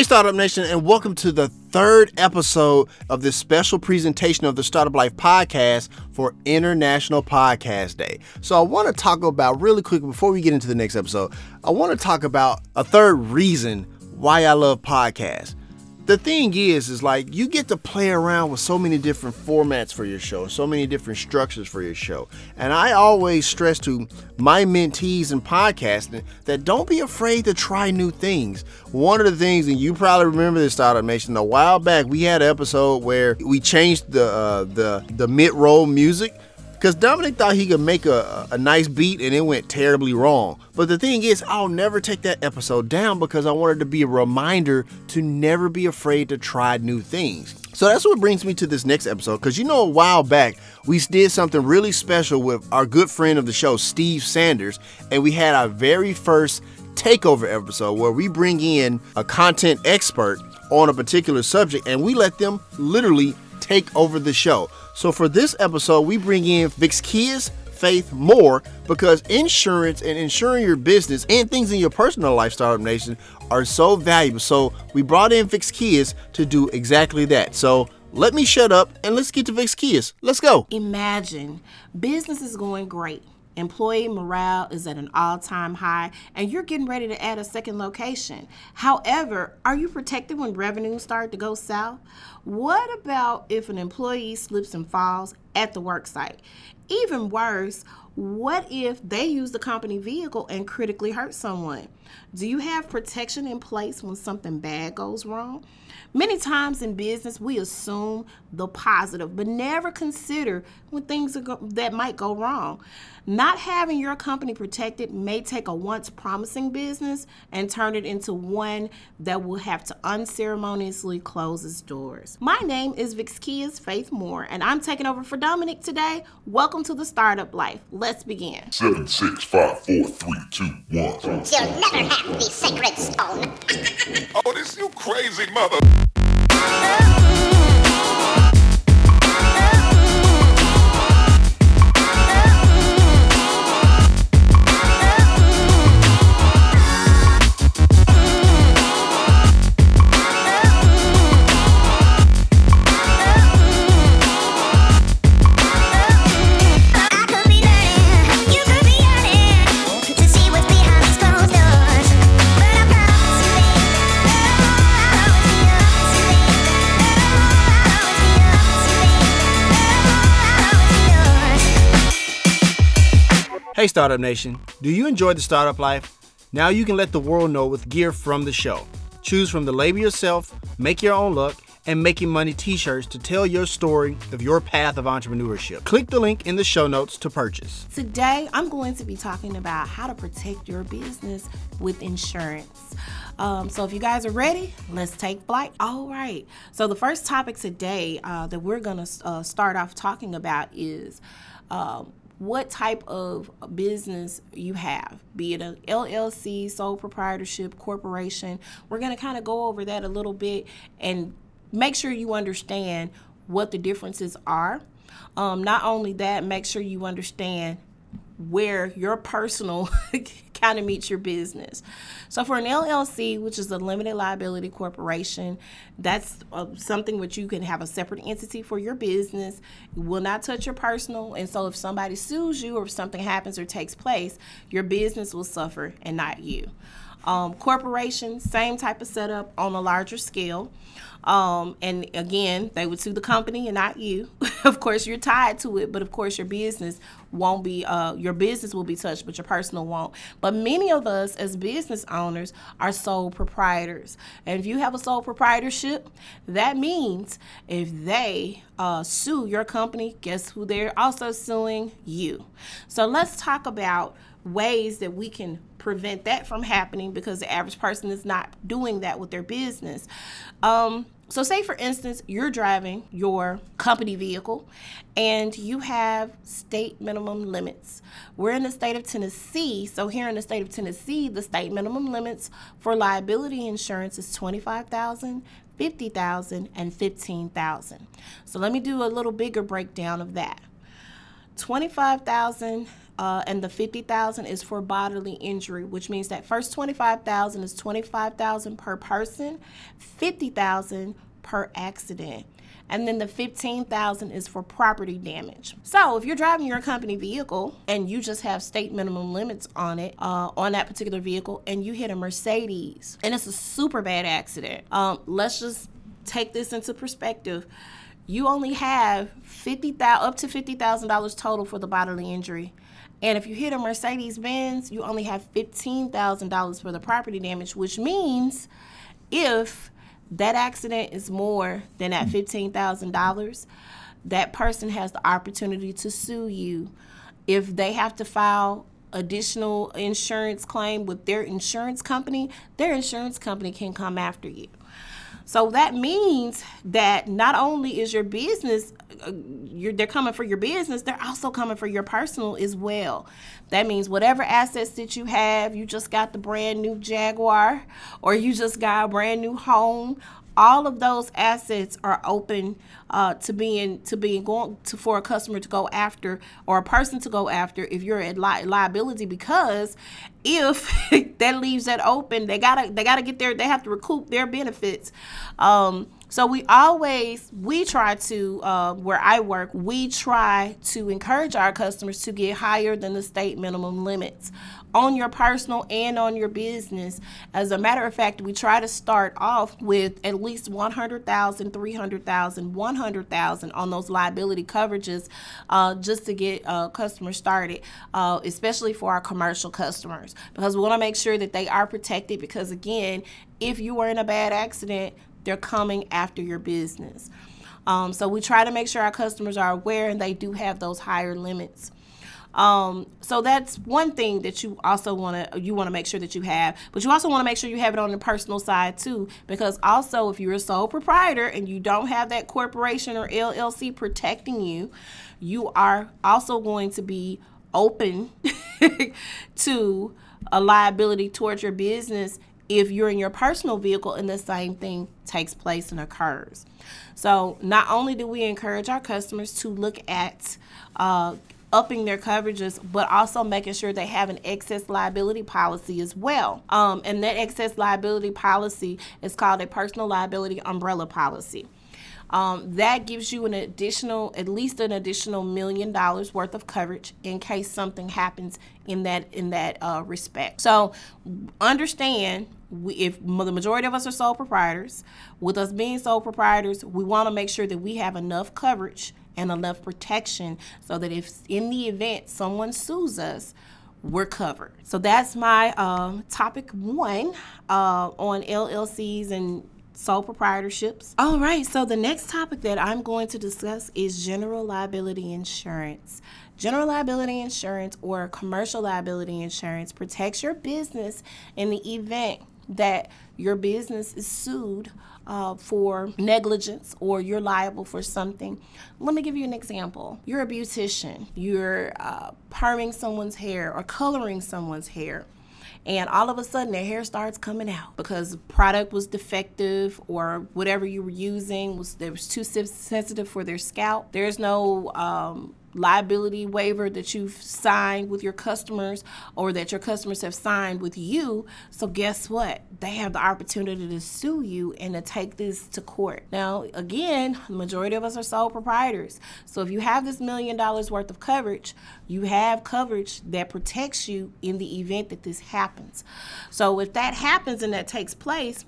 Hey, Startup Nation, and welcome to the third episode of this special presentation of the Startup Life podcast for International Podcast Day. So, I want to talk about really quick before we get into the next episode, I want to talk about a third reason why I love podcasts the thing is is like you get to play around with so many different formats for your show so many different structures for your show. And i always stress to my mentees in podcasting that don't be afraid to try new things. One of the things and you probably remember this startup nation a while back we had an episode where we changed the uh, the the mid-roll music because Dominic thought he could make a, a nice beat and it went terribly wrong. But the thing is, I'll never take that episode down because I wanted to be a reminder to never be afraid to try new things. So that's what brings me to this next episode because you know, a while back, we did something really special with our good friend of the show, Steve Sanders, and we had our very first takeover episode where we bring in a content expert on a particular subject and we let them literally take over the show. So for this episode, we bring in Vicskeyas Faith Moore because insurance and insuring your business and things in your personal life, Startup Nation, are so valuable. So we brought in Vicskeyas to do exactly that. So let me shut up and let's get to Vicskeyas. Let's go. Imagine business is going great. Employee morale is at an all time high, and you're getting ready to add a second location. However, are you protected when revenues start to go south? What about if an employee slips and falls at the work site? Even worse, what if they use the company vehicle and critically hurt someone? Do you have protection in place when something bad goes wrong? Many times in business, we assume the positive, but never consider when things go- that might go wrong. Not having your company protected may take a once promising business and turn it into one that will have to unceremoniously close its doors. My name is Vicskeyas Faith Moore, and I'm taking over for Dominic today. Welcome to the Startup Life. Let's begin. Seven, six, five, four, three, two, one. You'll never have the sacred stone. Oh, this you crazy mother. Hey, Startup Nation. Do you enjoy the startup life? Now you can let the world know with gear from the show. Choose from the label yourself, make your own look, and making money t shirts to tell your story of your path of entrepreneurship. Click the link in the show notes to purchase. Today, I'm going to be talking about how to protect your business with insurance. Um, so, if you guys are ready, let's take flight. All right. So, the first topic today uh, that we're going to uh, start off talking about is um, what type of business you have, be it a LLC, sole proprietorship, corporation. We're going to kind of go over that a little bit and make sure you understand what the differences are. Um, not only that, make sure you understand where your personal kind of meets your business. So for an LLC, which is a limited liability corporation, that's uh, something which you can have a separate entity for your business. It will not touch your personal, and so if somebody sues you or if something happens or takes place, your business will suffer and not you. Um, corporation, same type of setup on a larger scale. Um, and again, they would sue the company and not you. of course, you're tied to it, but of course, your business won't be, uh, your business will be touched, but your personal won't. But many of us as business owners are sole proprietors. And if you have a sole proprietorship, that means if they uh, sue your company, guess who they're also suing? You. So let's talk about ways that we can prevent that from happening because the average person is not doing that with their business. Um, so, say for instance, you're driving your company vehicle and you have state minimum limits. We're in the state of Tennessee, so here in the state of Tennessee, the state minimum limits for liability insurance is 25,000, 50,000 and 15,000. So let me do a little bigger breakdown of that. 25,000 uh, and the 50,000 is for bodily injury, which means that first 25,000 is 25,000 per person, 50,000 per accident. And then the 15,000 is for property damage. So, if you're driving your company vehicle and you just have state minimum limits on it, uh, on that particular vehicle, and you hit a Mercedes and it's a super bad accident, um, let's just take this into perspective you only have fifty thousand up to fifty thousand dollars total for the bodily injury. And if you hit a Mercedes Benz, you only have fifteen thousand dollars for the property damage, which means if that accident is more than that fifteen thousand dollars, that person has the opportunity to sue you. If they have to file additional insurance claim with their insurance company, their insurance company can come after you. So that means that not only is your business, uh, they're coming for your business, they're also coming for your personal as well. That means whatever assets that you have, you just got the brand new Jaguar or you just got a brand new home all of those assets are open uh, to being to being going to for a customer to go after or a person to go after if you're at li- liability because if that leaves that open they gotta they gotta get their they have to recoup their benefits. Um, so we always we try to uh, where I work we try to encourage our customers to get higher than the state minimum limits on your personal and on your business. As a matter of fact, we try to start off with at least 100,000, 300,000, 100,000 on those liability coverages uh, just to get uh, customers started, uh, especially for our commercial customers, because we want to make sure that they are protected. Because again, if you are in a bad accident, they're coming after your business. Um, so we try to make sure our customers are aware and they do have those higher limits. Um, so that's one thing that you also want to you want to make sure that you have, but you also want to make sure you have it on the personal side too, because also if you're a sole proprietor and you don't have that corporation or LLC protecting you, you are also going to be open to a liability towards your business if you're in your personal vehicle and the same thing takes place and occurs. So, not only do we encourage our customers to look at uh, upping their coverages, but also making sure they have an excess liability policy as well. Um, and that excess liability policy is called a personal liability umbrella policy. Um, that gives you an additional, at least an additional million dollars worth of coverage in case something happens in that in that uh, respect. So understand we, if the majority of us are sole proprietors, with us being sole proprietors, we want to make sure that we have enough coverage and enough protection so that if in the event someone sues us, we're covered. So that's my uh, topic one uh, on LLCs and sole proprietorships. All right, so the next topic that I'm going to discuss is general liability insurance. General liability insurance or commercial liability insurance protects your business in the event that your business is sued uh, for negligence or you're liable for something. Let me give you an example. You're a beautician, you're uh, perming someone's hair or coloring someone's hair and all of a sudden their hair starts coming out because the product was defective or whatever you were using was there was too sensitive for their scalp. There's no um, liability waiver that you've signed with your customers or that your customers have signed with you. So, guess what? They have the opportunity to sue you and to take this to court. Now, again, the majority of us are sole proprietors. So, if you have this million dollars worth of coverage, you have coverage that protects you in the event that this happens. So, if that happens and that takes place,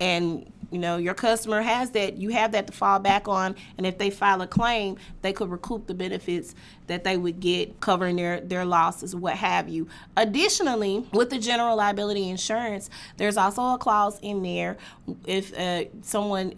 and you know your customer has that you have that to fall back on and if they file a claim they could recoup the benefits that they would get covering their their losses what have you. Additionally with the general liability insurance there's also a clause in there if uh, someone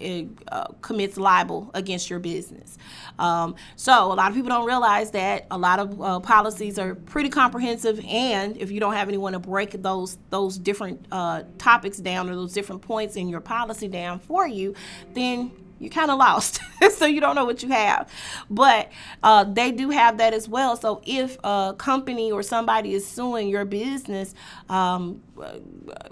uh, commits libel against your business. Um, so a lot of people don't realize that a lot of uh, policies are pretty comprehensive and if you don't have anyone to break those those different uh, topics down or those different points in your policy down for you then you kind of lost. so you don't know what you have. But uh, they do have that as well. So if a company or somebody is suing your business, um,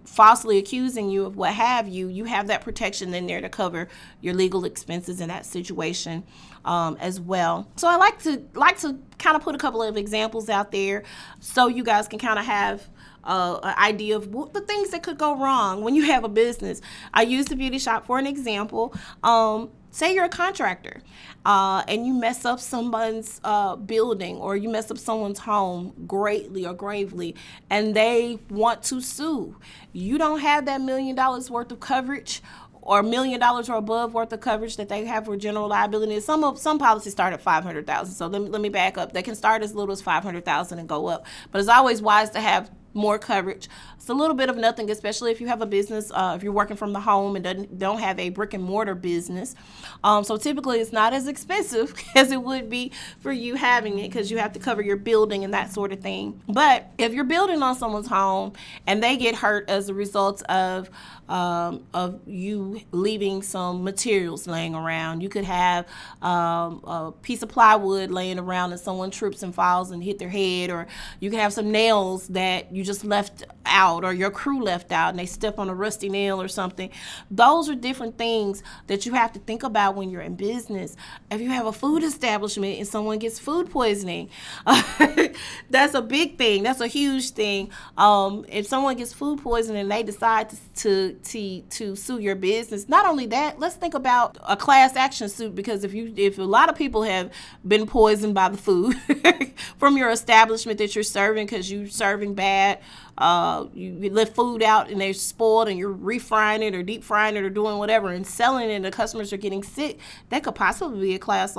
falsely accusing you of what have you, you have that protection in there to cover your legal expenses in that situation um, as well. So I like to like to kind of put a couple of examples out there so you guys can kind of have uh, an idea of the things that could go wrong when you have a business. I use the beauty shop for an example. Um, say you're a contractor uh, and you mess up someone's uh, building or you mess up someone's home greatly or gravely and they want to sue you don't have that million dollars worth of coverage or million dollars or above worth of coverage that they have for general liability. Some of some policies start at five hundred thousand. So let me let me back up. They can start as little as five hundred thousand and go up. But it's always wise to have more coverage. It's a little bit of nothing, especially if you have a business, uh, if you're working from the home and doesn't, don't have a brick and mortar business. Um, so typically, it's not as expensive as it would be for you having it because you have to cover your building and that sort of thing. But if you're building on someone's home and they get hurt as a result of um, of you leaving some materials laying around. You could have um, a piece of plywood laying around and someone trips and falls and hit their head, or you could have some nails that you just left out or your crew left out and they step on a rusty nail or something. Those are different things that you have to think about when you're in business. If you have a food establishment and someone gets food poisoning, that's a big thing. That's a huge thing. Um, if someone gets food poisoning and they decide to, to to to sue your business. Not only that, let's think about a class action suit because if you if a lot of people have been poisoned by the food from your establishment that you're serving because you're serving bad, uh, you, lift food out and they're spoiled and you're refrying it or deep frying it or doing whatever and selling it and the customers are getting sick, that could possibly be a class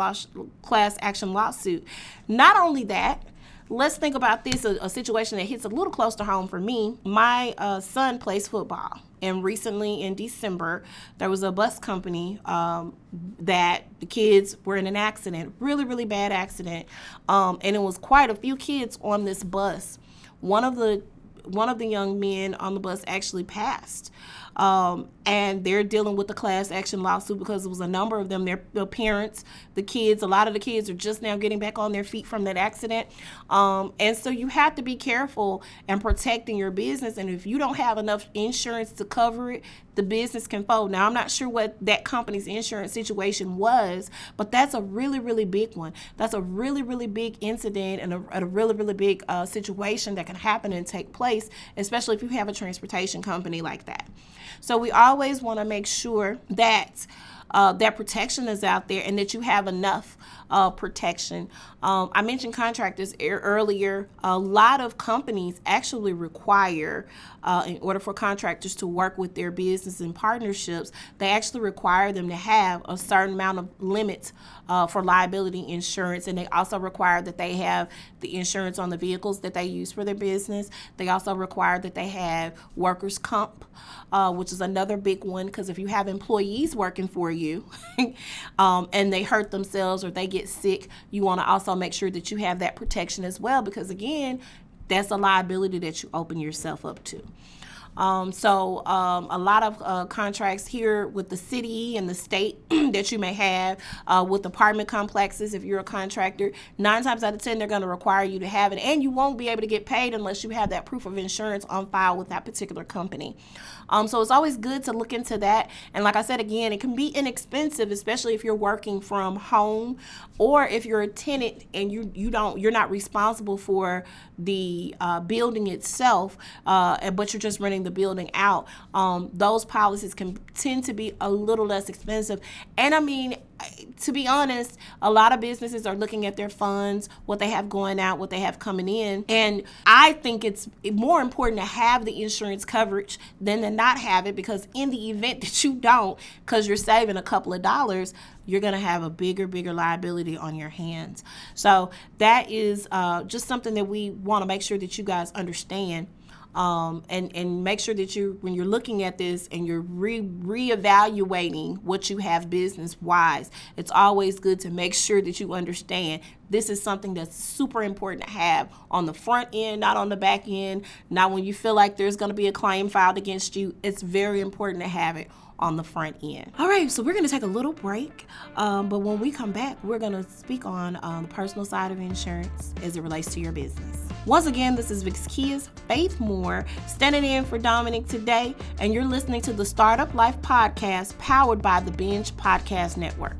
class action lawsuit. Not only that let's think about this a, a, situation that hits a little close to home for me. My uh, son plays football. And recently in December, there was a bus company um, that the kids were in an accident, really, really bad accident. Um, and it was quite a few kids on this bus. One of the one of the young men on the bus actually passed. Um, and they're dealing with the class action lawsuit because it was a number of them. Their, their, parents, the kids, a lot of the kids are just now getting back on their feet from that accident. Um, and so you have to be careful and protecting your business. And if you don't have enough insurance to cover it, the business can fold. Now, I'm not sure what that company's insurance situation was, but that's a really, really big one. That's a really, really big incident and a, a really, really big uh, situation that can happen and take place, especially if you have a transportation company like that. So we always want to make sure that uh, that protection is out there and that you have enough uh, protection. Um, I mentioned contractors earlier. A lot of companies actually require, uh, in order for contractors to work with their business and partnerships, they actually require them to have a certain amount of limits uh, for liability insurance, and they also require that they have the insurance on the vehicles that they use for their business. They also require that they have workers' comp, uh, which is another big one because if you have employees working for you um, and they hurt themselves or they get sick, you want to also make sure that you have that protection as well because, again, that's a liability that you open yourself up to. Um, so um, a lot of uh, contracts here with the city and the state that you may have uh, with apartment complexes if you're a contractor nine times out of ten they're going to require you to have it and you won't be able to get paid unless you have that proof of insurance on file with that particular company um, so it's always good to look into that. And like I said again, it can be inexpensive, especially if you're working from home or if you're a tenant and you you don't you're not responsible for the uh, building itself, uh, but you're just renting the building out. Um, those policies can tend to be a little less expensive. And I mean, to be honest, a lot of businesses are looking at their funds, what they have going out, what they have coming in. And I think it's more important to have the insurance coverage than to not have it because in the event that you don't, because you're saving a couple of dollars, you're going to have a bigger, bigger liability on your hands. So that is uh, just something that we want to make sure that you guys understand um, and and make sure that you when you're looking at this and you're re reevaluating what you have business wise it's always good to make sure that you understand this is something that's super important to have on the front end not on the back end not when you feel like there's going to be a claim filed against you it's very important to have it on the front end. All right, so we're going to take a little break, um, but when we come back, we're going to speak on um, the personal side of insurance as it relates to your business. Once again, this is Vicskeyas Faith Moore standing in for Dominic today, and you're listening to the Startup Life Podcast powered by the Binge Podcast Network.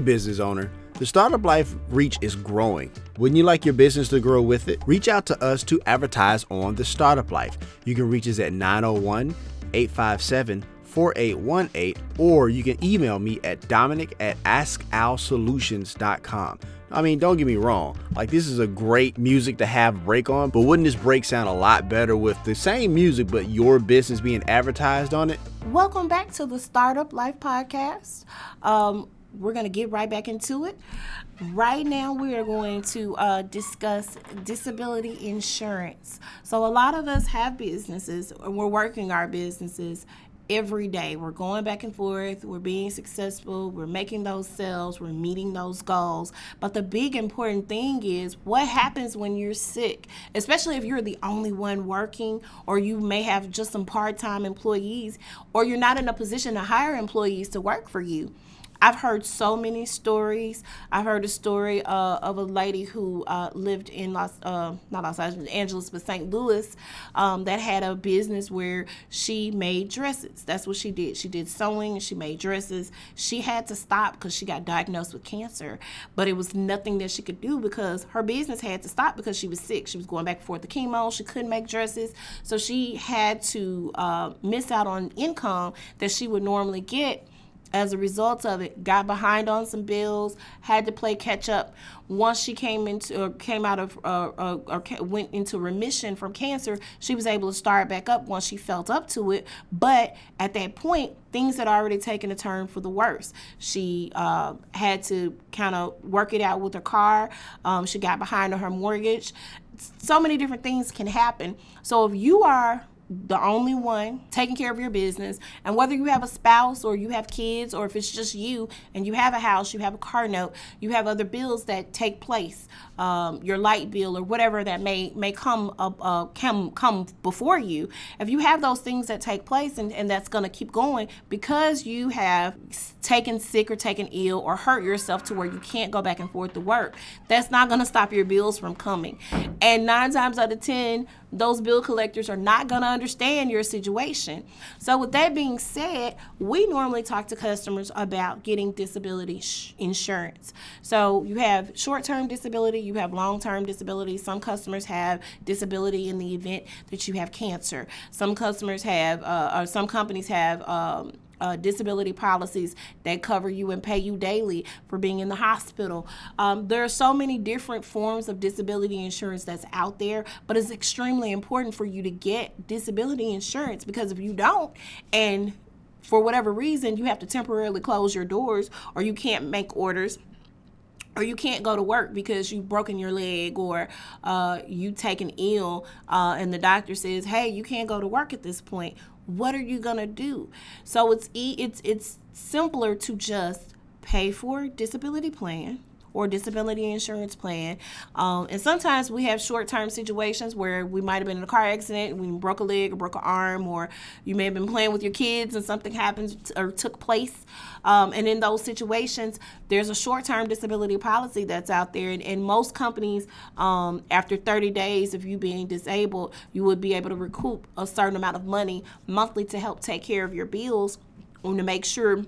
Business owner. The Startup Life reach is growing. Wouldn't you like your business to grow with it? Reach out to us to advertise on the Startup Life. You can reach us at 901 857 4818 or you can email me at dominic at askalsolutions.com. I mean, don't get me wrong, like this is a great music to have break on, but wouldn't this break sound a lot better with the same music but your business being advertised on it? Welcome back to the Startup Life Podcast. Um, we're going to get right back into it. Right now, we are going to uh, discuss disability insurance. So, a lot of us have businesses, and we're working our businesses every day. We're going back and forth, we're being successful, we're making those sales, we're meeting those goals. But the big important thing is what happens when you're sick, especially if you're the only one working, or you may have just some part time employees, or you're not in a position to hire employees to work for you. I've heard so many stories. I've heard a story uh, of a lady who uh, lived in Los, uh, not Los Angeles, but St. Louis, um, that had a business where she made dresses. That's what she did. She did sewing she made dresses. She had to stop because she got diagnosed with cancer, but it was nothing that she could do because her business had to stop because she was sick. She was going back and forth to chemo. She couldn't make dresses, so she had to uh, miss out on income that she would normally get as a result of it got behind on some bills had to play catch up. Once she came into or came out of uh, uh, or went into remission from cancer she was able to start back up once she felt up to it. But at that point things had already taken a turn for the worse. She uh, had to kind of work it out with her car. Um, she got behind on her mortgage. So many different things can happen. So if you are the only one taking care of your business. And whether you have a spouse or you have kids, or if it's just you and you have a house, you have a car note, you have other bills that take place, um, your light bill or whatever that may may come up, uh, come come before you. If you have those things that take place and, and that's going to keep going because you have taken sick or taken ill or hurt yourself to where you can't go back and forth to work, that's not going to stop your bills from coming. And nine times out of ten, those bill collectors are not going to understand your situation. So, with that being said, we normally talk to customers about getting disability sh- insurance. So, you have short term disability, you have long term disability. Some customers have disability in the event that you have cancer. Some customers have, uh, or some companies have, um, uh, disability policies that cover you and pay you daily for being in the hospital. Um, there are so many different forms of disability insurance that's out there, but it's extremely important for you to get disability insurance because if you don't, and for whatever reason you have to temporarily close your doors or you can't make orders or you can't go to work because you've broken your leg or uh, you taken ill uh, and the doctor says hey you can't go to work at this point what are you gonna do? So it's it's it's simpler to just pay for disability plan or disability insurance plan. Um, and sometimes we have short term situations where we might have been in a car accident, we broke a leg or broke an arm, or you may have been playing with your kids and something happened or took place. Um, and in those situations, there's a short term disability policy that's out there. And, and most companies, um, after 30 days of you being disabled, you would be able to recoup a certain amount of money monthly to help take care of your bills and to make sure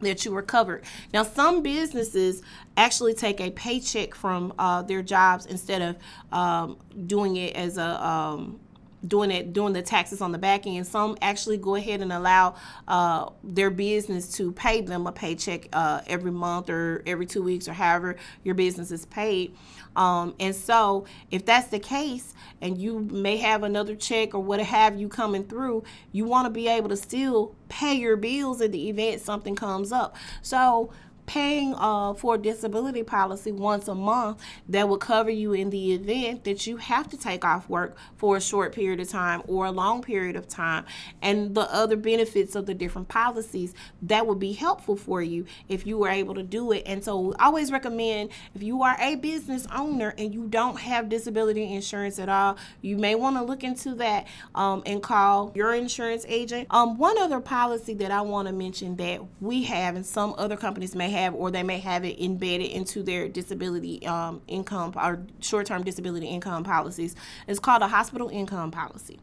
that you were covered. Now, some businesses actually take a paycheck from uh, their jobs instead of um, doing it as a um, doing it doing the taxes on the back end. Some actually go ahead and allow uh, their business to pay them a paycheck uh, every month or every two weeks or however your business is paid. Um, and so if that's the case and you may have another check or what have you coming through you want to be able to still pay your bills in the event something comes up. So paying uh, for a disability policy once a month that will cover you in the event that you have to take off work for a short period of time or a long period of time, and the other benefits of the different policies that would be helpful for you if you were able to do it. And so, always recommend if you are a business owner and you don't have disability insurance at all, you may want to look into that um, and call your insurance agent. Um, one other policy that I want to mention that we have and some other companies may have, or they may have it embedded into their disability um, income or short-term disability income policies. It's called a hospital income policy.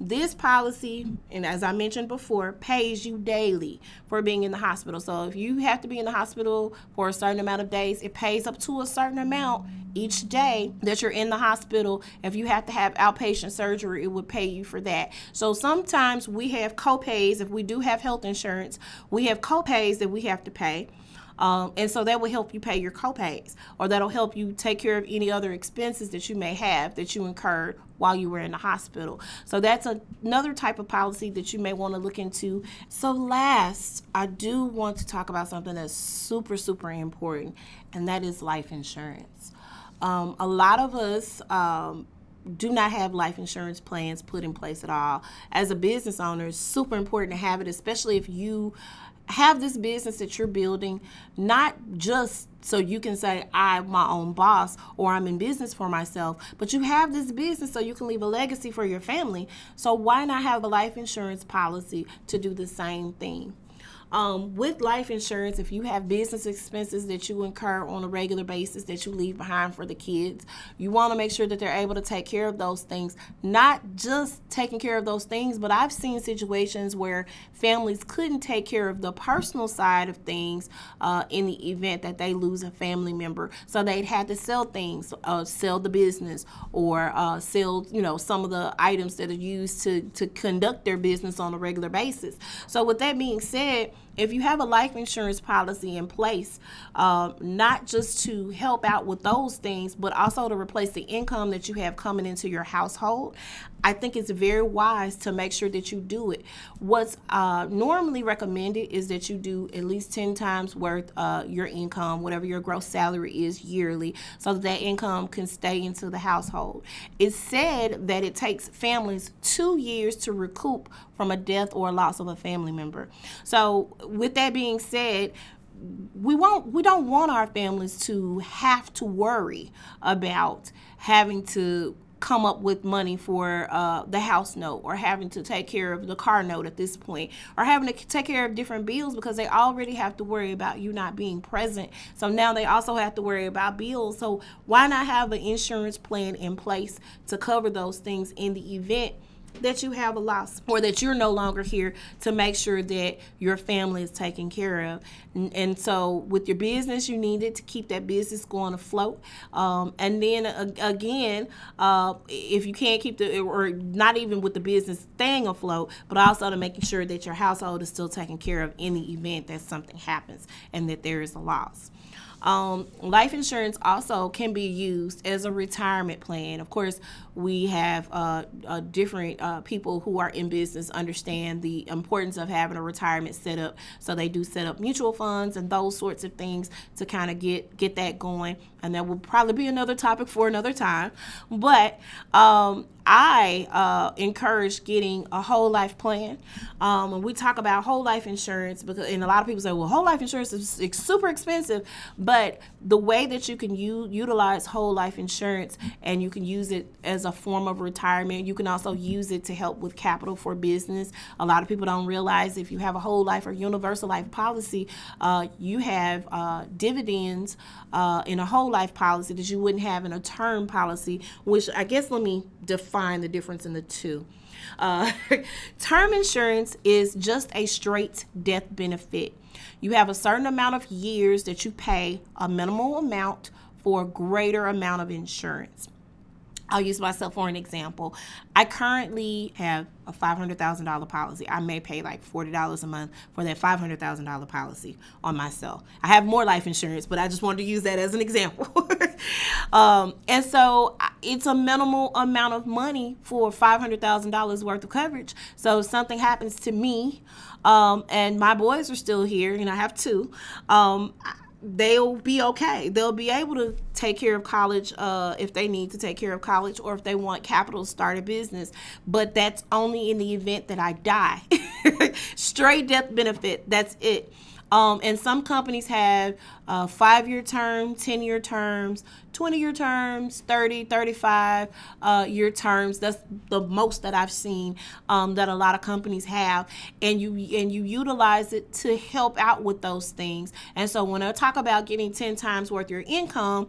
This policy, and as I mentioned before, pays you daily for being in the hospital. So if you have to be in the hospital for a certain amount of days, it pays up to a certain amount each day that you're in the hospital. If you have to have outpatient surgery, it would pay you for that. So sometimes we have copays. If we do have health insurance, we have copays that we have to pay. Um, and so that will help you pay your copays, or that'll help you take care of any other expenses that you may have that you incurred while you were in the hospital. So that's a, another type of policy that you may want to look into. So, last, I do want to talk about something that's super, super important, and that is life insurance. Um, a lot of us, um, do not have life insurance plans put in place at all. As a business owner, it's super important to have it, especially if you have this business that you're building, not just so you can say, I'm my own boss or I'm in business for myself, but you have this business so you can leave a legacy for your family. So, why not have a life insurance policy to do the same thing? Um, with life insurance, if you have business expenses that you incur on a regular basis that you leave behind for the kids, you want to make sure that they're able to take care of those things. Not just taking care of those things, but I've seen situations where families couldn't take care of the personal side of things uh, in the event that they lose a family member. So they'd had to sell things, uh, sell the business, or uh, sell, you know, some of the items that are used to, to conduct their business on a regular basis. So with that being said, if you have a life insurance policy in place, uh, not just to help out with those things, but also to replace the income that you have coming into your household, I think it's very wise to make sure that you do it. What's uh, normally recommended is that you do at least 10 times worth uh, your income, whatever your gross salary is yearly, so that that income can stay into the household. It's said that it takes families two years to recoup from a death or a loss of a family member. So, with that being said, we won't we don't want our families to have to worry about having to come up with money for uh, the house note or having to take care of the car note at this point or having to take care of different bills because they already have to worry about you not being present. So now they also have to worry about bills. So why not have an insurance plan in place to cover those things in the event that you have a loss or that you're no longer here to make sure that your family is taken care of. And, and so, with your business, you need it to keep that business going afloat. Um, and then uh, again, uh, if you can't keep the, or not even with the business staying afloat, but also to making sure that your household is still taken care of in the event that something happens and that there is a loss. Um, life insurance also can be used as a retirement plan. Of course, we have uh, uh, different uh, people who are in business understand the importance of having a retirement set up. So they do set up mutual funds and those sorts of things to kind of get get that going. And that will probably be another topic for another time. But um, I uh, encourage getting a whole life plan. Um, when we talk about whole life insurance, because and a lot of people say, well, whole life insurance is super expensive, but the way that you can u- utilize whole life insurance and you can use it as a form of retirement, you can also use it to help with capital for business. A lot of people don't realize if you have a whole life or universal life policy, uh, you have uh, dividends uh, in a whole life policy that you wouldn't have in a term policy, which I guess let me define the difference in the two. Uh, term insurance is just a straight death benefit. You have a certain amount of years that you pay a minimal amount for a greater amount of insurance. I'll use myself for an example. I currently have a $500,000 policy. I may pay like $40 a month for that $500,000 policy on myself. I have more life insurance, but I just wanted to use that as an example. um, and so it's a minimal amount of money for $500,000 worth of coverage. So if something happens to me, um, and my boys are still here, and I have two, um, they'll be okay. They'll be able to take care of college uh, if they need to take care of college or if they want capital to start a business. But that's only in the event that I die. Straight death benefit, that's it. Um, and some companies have uh, five year terms, 10 year terms, 20 year terms, 30, 35 uh, year terms. That's the most that I've seen um, that a lot of companies have. And you and you utilize it to help out with those things. And so when I talk about getting 10 times worth your income,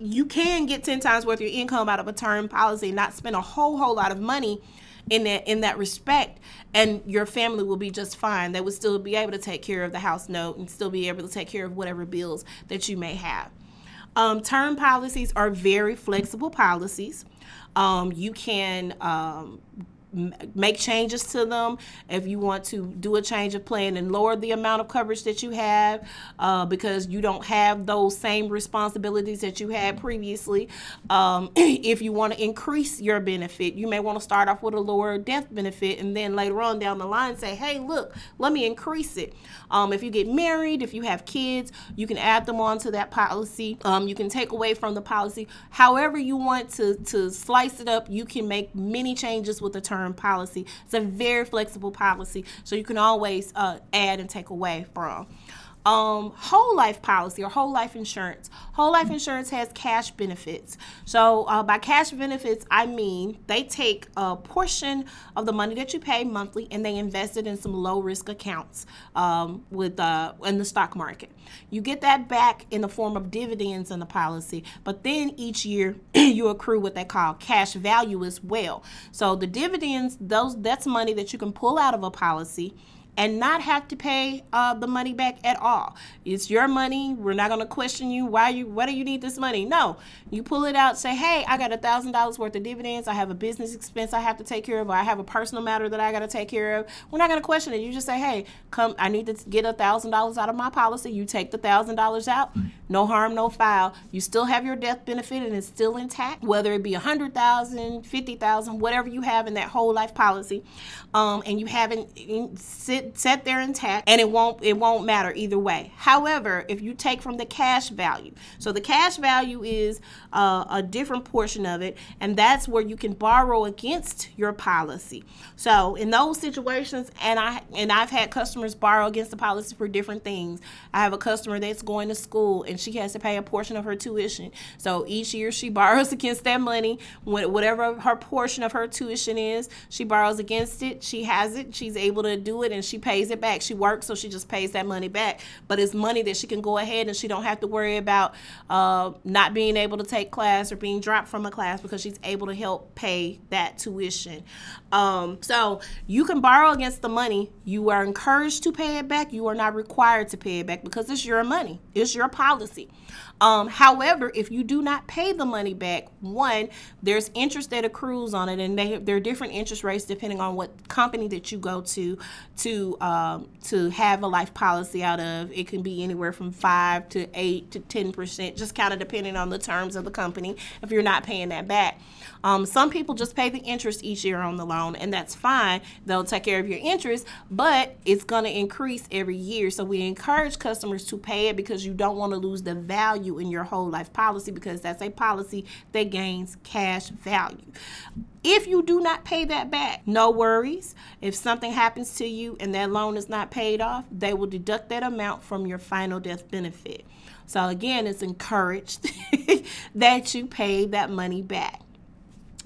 you can get 10 times worth your income out of a term policy not spend a whole whole lot of money in that in that respect and your family will be just fine. They would still be able to take care of the house note and still be able to take care of whatever bills that you may have. Um, term policies are very flexible policies. Um, you can um, make changes to them if you want to do a change of plan and lower the amount of coverage that you have uh, because you don't have those same responsibilities that you had previously. Um, if you want to increase your benefit, you may want to start off with a lower death benefit and then later on down the line say, hey, look, let me increase it. Um, if you get married, if you have kids, you can add them onto that policy. Um, you can take away from the policy. However, you want to, to slice it up, you can make many changes with the term policy. It's a very flexible policy, so you can always uh, add and take away from. Um, whole life policy or whole life insurance. Whole life insurance has cash benefits. So, uh, by cash benefits, I mean they take a portion of the money that you pay monthly and they invest it in some low risk accounts um, with uh, in the stock market. You get that back in the form of dividends in the policy, but then each year you accrue what they call cash value as well. So the dividends, those that's money that you can pull out of a policy and not have to pay uh, the money back at all. It's your money. We're not going to question you. Why you? Why do you need this money? No, you pull it out. Say, hey, I got a thousand dollars worth of dividends. I have a business expense I have to take care of. Or I have a personal matter that I got to take care of. We're not going to question it. You just say, hey, come. I need to get a thousand dollars out of my policy. You take the thousand dollars out. No harm, no foul. You still have your death benefit and it's still intact. Whether it be a hundred thousand, fifty thousand, whatever you have in that whole life policy, um, and you haven't in- set there intact, and it won't it won't matter either way. However, if you take from the cash value, so the cash value is uh, a different portion of it, and that's where you can borrow against your policy. So in those situations, and I and I've had customers borrow against the policy for different things. I have a customer that's going to school and she has to pay a portion of her tuition. So each year she borrows against that money, whatever her portion of her tuition is, she borrows against it. She has it. She's able to do it, and she pays it back. She works, so she just pays that money back. But it's money that she can go ahead and she don't have to worry about uh, not being able to take class or being dropped from a class because she's able to help pay that tuition. Um, so you can borrow against the money. You are encouraged to pay it back. You are not required to pay it back because it's your money. It's your policy. Um, however, if you do not pay the money back, one, there's interest that accrues on it, and they there are different interest rates depending on what company that you go to to um, to have a life policy out of. It can be anywhere from five to eight to ten percent, just kind of depending on the terms of the company. If you're not paying that back, um, some people just pay the interest each year on the loan, and that's fine. They'll take care of your interest, but it's going to increase every year. So we encourage customers to pay it because you don't want to lose the value in your whole life policy because that's a policy that gains cash value. If you do not pay that back, no worries. If something happens to you and that loan is not paid off, they will deduct that amount from your final death benefit. So again, it's encouraged that you pay that money back.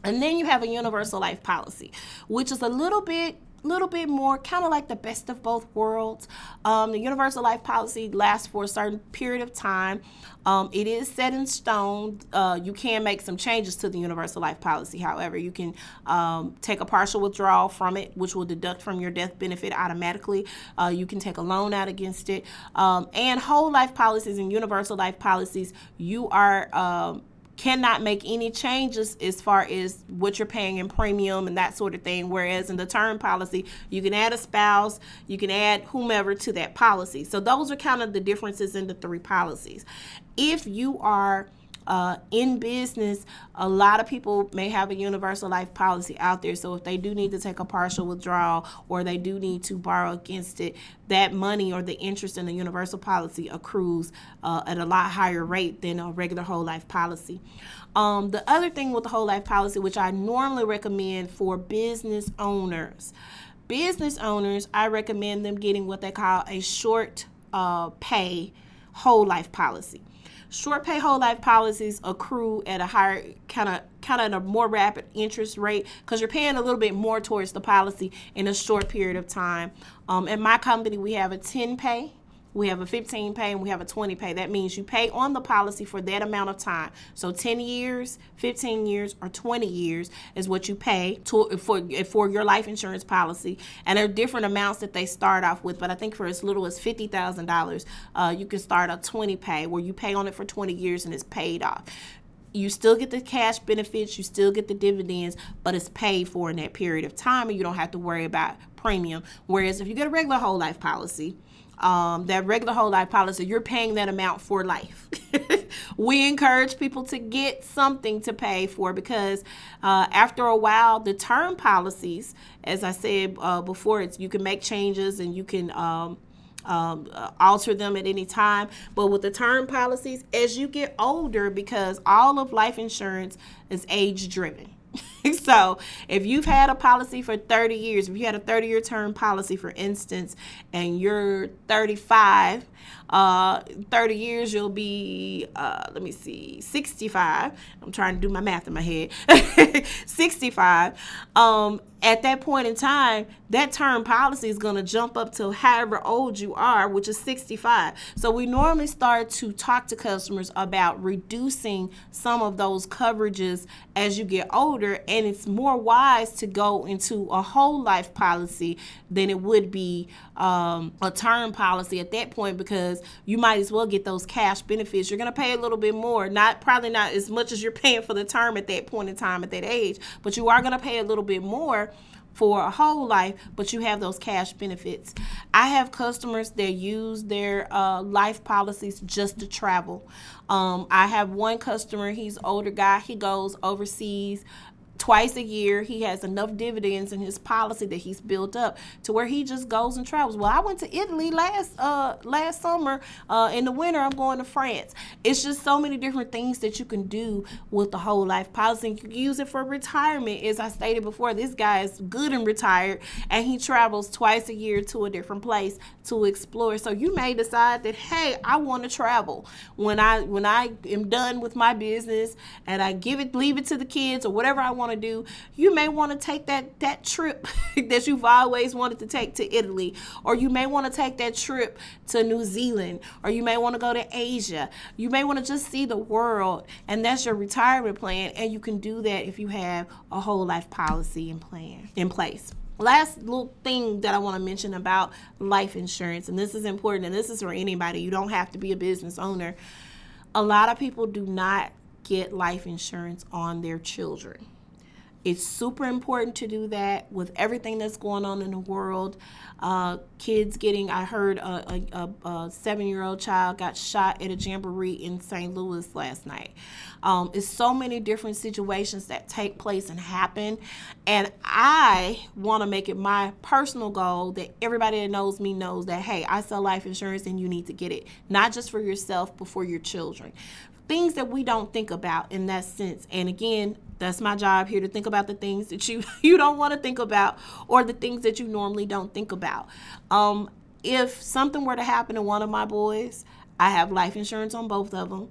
And then you have a universal life policy, which is a little bit little bit more kind of like the best of both worlds. Um, the universal life policy lasts for a certain period of time. Um, it is set in stone. Uh, you can make some changes to the universal life policy. However, you can um, take a partial withdrawal from it, which will deduct from your death benefit automatically. Uh, you can take a loan out against it. Um, and whole life policies and universal life policies, you are um, cannot make any changes as far as what you're paying in premium and that sort of thing. Whereas in the term policy, you can add a spouse, you can add whomever to that policy. So those are kind of the differences in the three policies. If you are uh, in business, a lot of people may have a universal life policy out there. So if they do need to take a partial withdrawal or they do need to borrow against it, that money or the interest in the universal policy accrues uh, at a lot higher rate than a regular whole life policy. Um, the other thing with the whole life policy, which I normally recommend for business owners, business owners, I recommend them getting what they call a short uh, pay whole life policy short pay whole life policies accrue at a higher kind of kind of a more rapid interest rate because you're paying a little bit more towards the policy in a short period of time. Um, in my company, we have a 10 pay we have a 15 pay and we have a 20 pay. That means you pay on the policy for that amount of time. So 10 years, 15 years, or 20 years is what you pay to, for for your life insurance policy. And there are different amounts that they start off with, but I think for as little as fifty thousand uh, dollars, you can start a 20 pay where you pay on it for 20 years and it's paid off you still get the cash benefits, you still get the dividends, but it's paid for in that period of time and you don't have to worry about premium. Whereas if you get a regular whole life policy, um, that regular whole life policy, you're paying that amount for life. we encourage people to get something to pay for because uh, after a while, the term policies, as I said uh, before, it's you can make changes and you can. Um, um, uh, alter them at any time. But with the term policies, as you get older, because all of life insurance is age driven. so if you've had a policy for 30 years, if you had a 30 year term policy, for instance, and you're 35, uh, 30 years, you'll be, uh, let me see, 65. I'm trying to do my math in my head. 65. Um, at that point in time, that term policy is going to jump up to however old you are, which is 65. So we normally start to talk to customers about reducing some of those coverages as you get older, and it's more wise to go into a whole life policy than it would be um, a term policy at that point because you might as well get those cash benefits. You're going to pay a little bit more, not probably not as much as you're paying for the term at that point in time at that age, but you are going to pay a little bit more for a whole life, but you have those cash benefits. I have customers that use their uh, life policies just to travel. Um, I have one customer, he's older guy, he goes overseas twice a year. He has enough dividends in his policy that he's built up to where he just goes and travels. Well, I went to Italy last uh last summer. Uh, in the winter, I'm going to France. It's just so many different things that you can do with the whole life policy. You can use it for retirement. As I stated before, this guy is good and retired, and he travels twice a year to a different place to explore. So you may decide that hey, I want to travel when I when I am done with my business and I give it leave it to the kids or whatever I want to do, you may want to take that that trip that you've always wanted to take to Italy, or you may want to take that trip to New Zealand, or you may want to go to Asia. You may want to just see the world, and that's your retirement plan. And you can do that if you have a whole life policy in plan in place last little thing that I want to mention about life insurance, and this is important, and this is for anybody, you don't have to be a business owner. A lot of people do not get life insurance on their children. It's super important to do that with everything that's going on in the world. Uh, kids getting, I heard a, a, a seven year old child got shot at a jamboree in St. Louis last night. Um, it's so many different situations that take place and happen. And I want to make it my personal goal that everybody that knows me knows that, hey, I sell life insurance and you need to get it, not just for yourself, but for your children things that we don't think about in that sense. And again, that's my job here to think about the things that you you don't want to think about or the things that you normally don't think about. Um, if something were to happen to one of my boys, I have life insurance on both of them.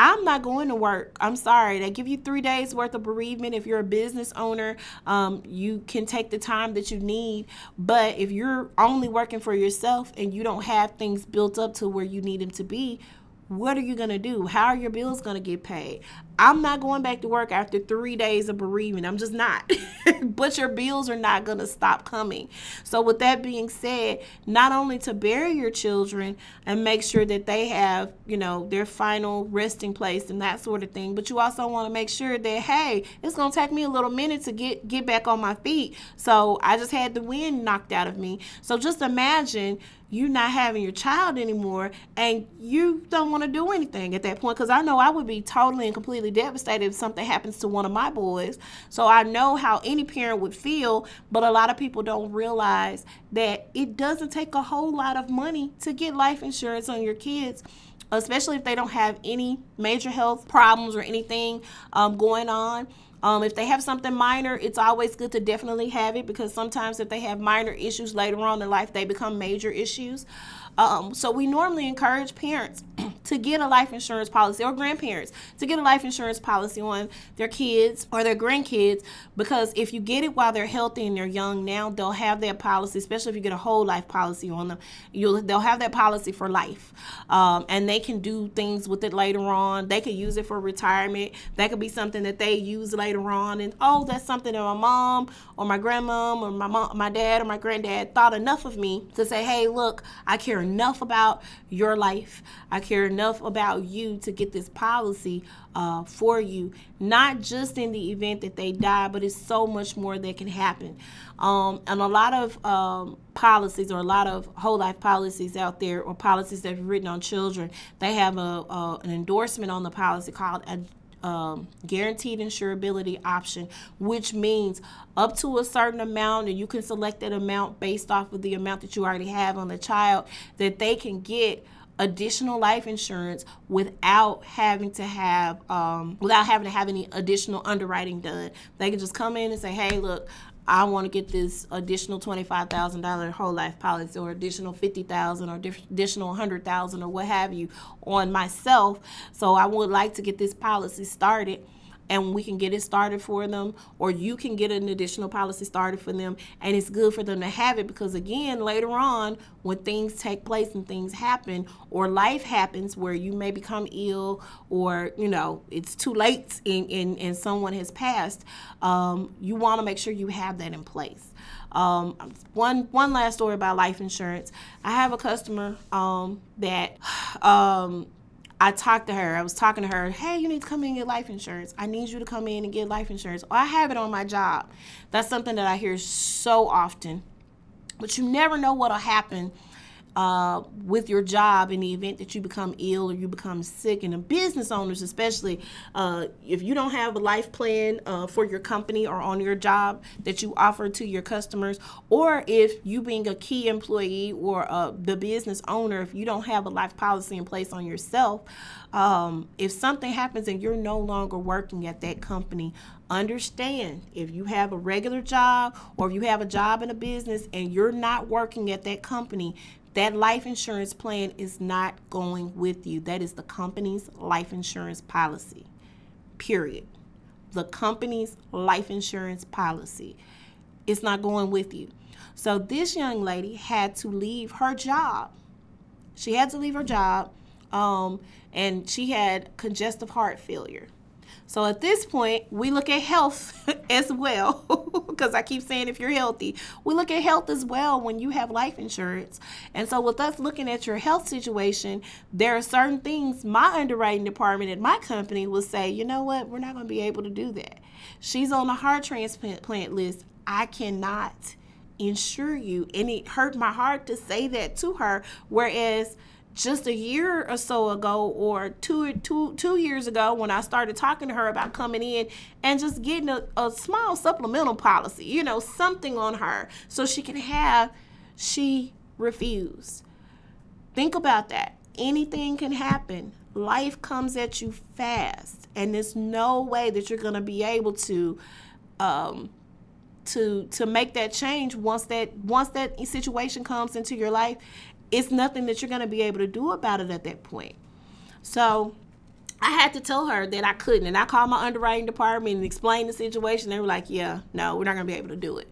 I'm not going to work. I'm sorry. They give you three days worth of bereavement. If you're a business owner, um, you can take the time that you need. But if you're only working for yourself and you don't have things built up to where you need them to be, what are you going to do? How are your bills going to get paid? I'm not going back to work after three days of bereavement. I'm just not. but your bills are not going to stop coming. So, with that being said, not only to bury your children and make sure that they have, you know, their final resting place and that sort of thing, but you also want to make sure that, hey, it's going to take me a little minute to get, get back on my feet. So, I just had the wind knocked out of me. So, just imagine you not having your child anymore and you don't want to do anything at that point because i know i would be totally and completely devastated if something happens to one of my boys. So i know how any parent would feel but a lot of people don't realize that it doesn't take a whole lot of money to get life insurance on your kids especially if they don't have any major health problems or anything um, going on um, if they have something minor, it's always good to definitely have it because sometimes if they have minor issues later on in life, they become major issues. Um, so we normally encourage parents to get a life insurance policy or grandparents to get a life insurance policy on their kids or their grandkids because if you get it while they're healthy and they're young now, they'll have that policy, especially if you get a whole life policy on them. You'll they'll have that policy for life, um, and they can do things with it later on. They could use it for retirement. That could be something that they use later on, and oh, that's something that my mom or my grandmom or my mom, my dad or my granddad thought enough of me to say, hey, look, I care enough about your life. I care enough about you to get this policy uh, for you, not just in the event that they die, but it's so much more that can happen. Um, and a lot of um, policies or a lot of whole life policies out there or policies that are written on children, they have a, a an endorsement on the policy called um, guaranteed insurability option, which means up to a certain amount, and you can select that amount based off of the amount that you already have on the child, that they can get additional life insurance without having to have um, without having to have any additional underwriting done. They can just come in and say, "Hey, look, I want to get this additional twenty-five thousand dollar whole life policy, or additional fifty thousand, or diff- additional hundred thousand, or what have you, on myself. So I would like to get this policy started." And we can get it started for them or you can get an additional policy started for them and it's good for them to have it because again later on when things take place and things happen or life happens where you may become ill or you know it's too late and, and, and someone has passed um, you want to make sure you have that in place um, one one last story about life insurance. I have a customer um, that um, I talked to her. I was talking to her. Hey, you need to come in and get life insurance. I need you to come in and get life insurance. Or I have it on my job. That's something that I hear so often. But you never know what'll happen uh, with your job in the event that you become ill or you become sick. And the business owners, especially, uh, if you don't have a life plan uh, for your company or on your job that you offer to your customers, or if you being a key employee or uh, the business owner, if you don't have a life policy in place on yourself, um, if something happens and you're no longer working at that company, understand if you have a regular job or if you have a job in a business and you're not working at that company, that life insurance plan is not going with you. That is the company's life insurance policy. Period. The company's life insurance policy. It's not going with you. So this young lady had to leave her job. She had to leave her job, um, and she had congestive heart failure. So at this point, we look at health as well, because I keep saying if you're healthy, we look at health as well when you have life insurance. And so with us looking at your health situation, there are certain things my underwriting department at my company will say, you know what, we're not going to be able to do that. She's on the heart transplant list. I cannot insure you. And it hurt my heart to say that to her. Whereas just a year or so ago or two, two, two years ago when I started talking to her about coming in and just getting a, a small supplemental policy, you know, something on her so she can have, she refused. Think about that. Anything can happen. Life comes at you fast, and there's no way that you're going to be able to um, to to make that change once that once that situation comes into your life it's nothing that you're going to be able to do about it at that point so I had to tell her that I couldn't. And I called my underwriting department and explained the situation. They were like, yeah, no, we're not going to be able to do it.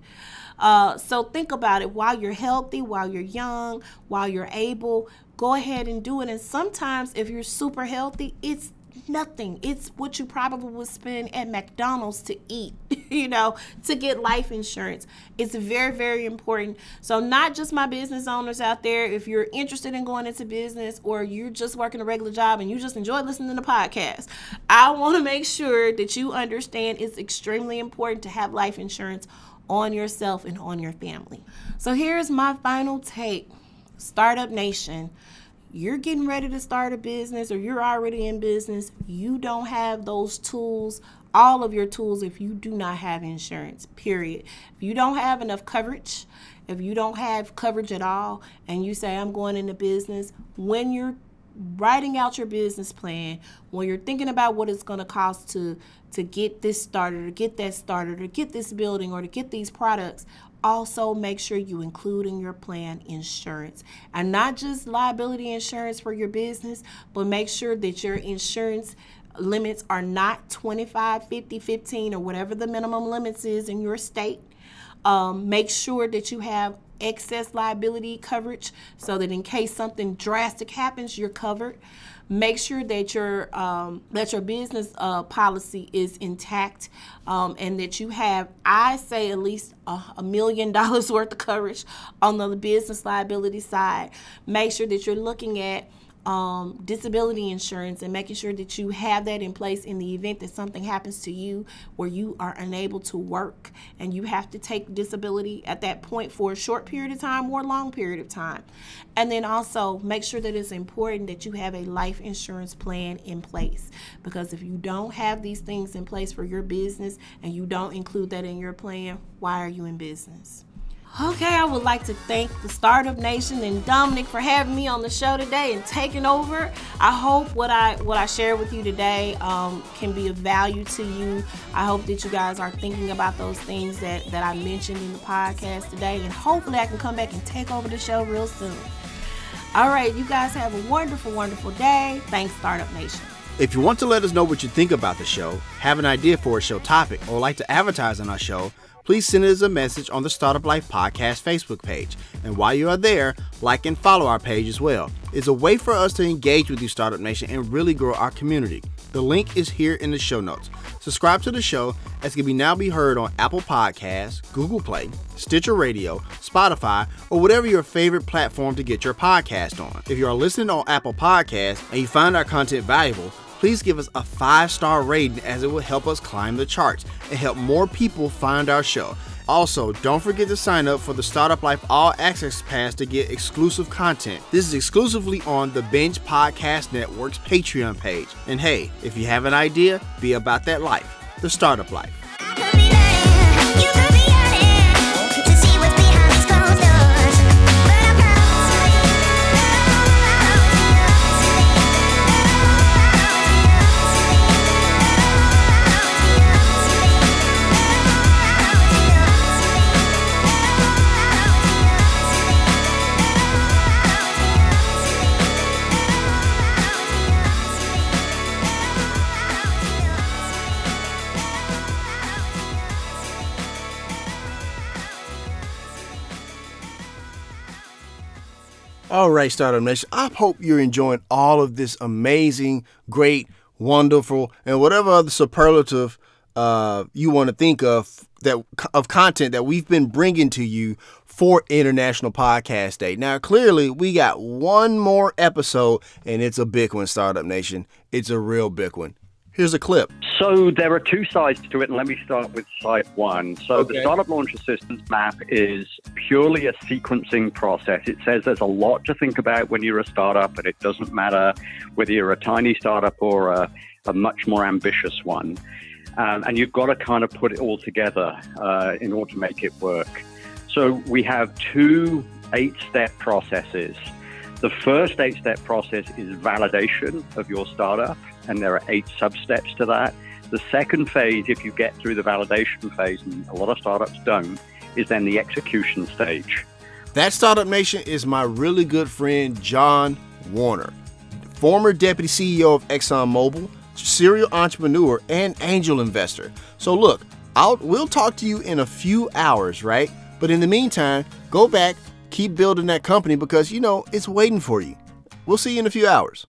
Uh, so think about it while you're healthy, while you're young, while you're able, go ahead and do it. And sometimes if you're super healthy, it's nothing. It's what you probably would spend at McDonald's to eat, you know, to get life insurance. It's very, very important. So, not just my business owners out there, if you're interested in going into business or you're just working a regular job and you just enjoy listening to the podcast, I want to make sure that you understand it's extremely important to have life insurance on yourself and on your family. So, here's my final take Startup Nation you're getting ready to start a business or you're already in business, you don't have those tools, all of your tools, if you do not have insurance, period. If you don't have enough coverage, if you don't have coverage at all, and you say, I'm going into business, when you're writing out your business plan, when you're thinking about what it's going to cost to to get this started, or get that started, or get this building, or to get these products, also make sure you include in your plan insurance. And not just liability insurance for your business but make sure that your insurance limits are not 25 50 15 or whatever the minimum limits is in your state. Um, make sure that you have excess liability coverage so that in case something drastic happens you're covered make sure that your um, that your business uh, policy is intact um, and that you have i say at least a, a million dollars worth of coverage on the business liability side. Make sure that you're looking at um, disability insurance and making sure that you have that in place in the event that something happens to you where you are unable to work and you have to take disability at that point for a short period of time or a long period of time. And then also make sure that it's important that you have a life insurance plan in place because if you don't have these things in place for your business and you don't include that in your plan, why are you in business? Okay, I would like to thank the Startup Nation and Dominic for having me on the show today and taking over. I hope what I what I share with you today um, can be of value to you. I hope that you guys are thinking about those things that that I mentioned in the podcast today, and hopefully I can come back and take over the show real soon. All right, you guys have a wonderful, wonderful day. Thanks, Startup Nation. If you want to let us know what you think about the show, have an idea for a show topic, or like to advertise on our show, please send us a message on the Startup Life Podcast Facebook page. And while you are there, like and follow our page as well. It's a way for us to engage with you, Startup Nation, and really grow our community. The link is here in the show notes. Subscribe to the show as can be now be heard on Apple Podcasts, Google Play, Stitcher Radio, Spotify, or whatever your favorite platform to get your podcast on. If you are listening on Apple Podcasts and you find our content valuable, please give us a five star rating as it will help us climb the charts and help more people find our show. Also, don't forget to sign up for the Startup Life All Access Pass to get exclusive content. This is exclusively on the Binge Podcast Network's Patreon page. And hey, if you have an idea, be about that life, the Startup Life. All right, Startup Nation. I hope you're enjoying all of this amazing, great, wonderful, and whatever other superlative uh, you want to think of that of content that we've been bringing to you for International Podcast Day. Now, clearly, we got one more episode, and it's a big one, Startup Nation. It's a real big one. Here's a clip. So there are two sides to it, and let me start with side one. So Okay. the Startup Launch Assistance map is purely a sequencing process. It says there's a lot to think about when you're a startup, and it doesn't matter whether you're a tiny startup or a, a much more ambitious one. Um, and you've got to kind of put it all together uh, in order to make it work. So we have two eight-step processes. The first eight step process is validation of your startup, and there are eight sub steps to that. The second phase, if you get through the validation phase, and a lot of startups don't, is then the execution stage. That Startup Nation is my really good friend, John Warner. former deputy CEO of ExxonMobil, serial entrepreneur, and angel investor. So look, I'll we'll talk to you in a few hours, right? But in the meantime, go back, keep building that company because you know it's waiting for you. We'll see you in a few hours.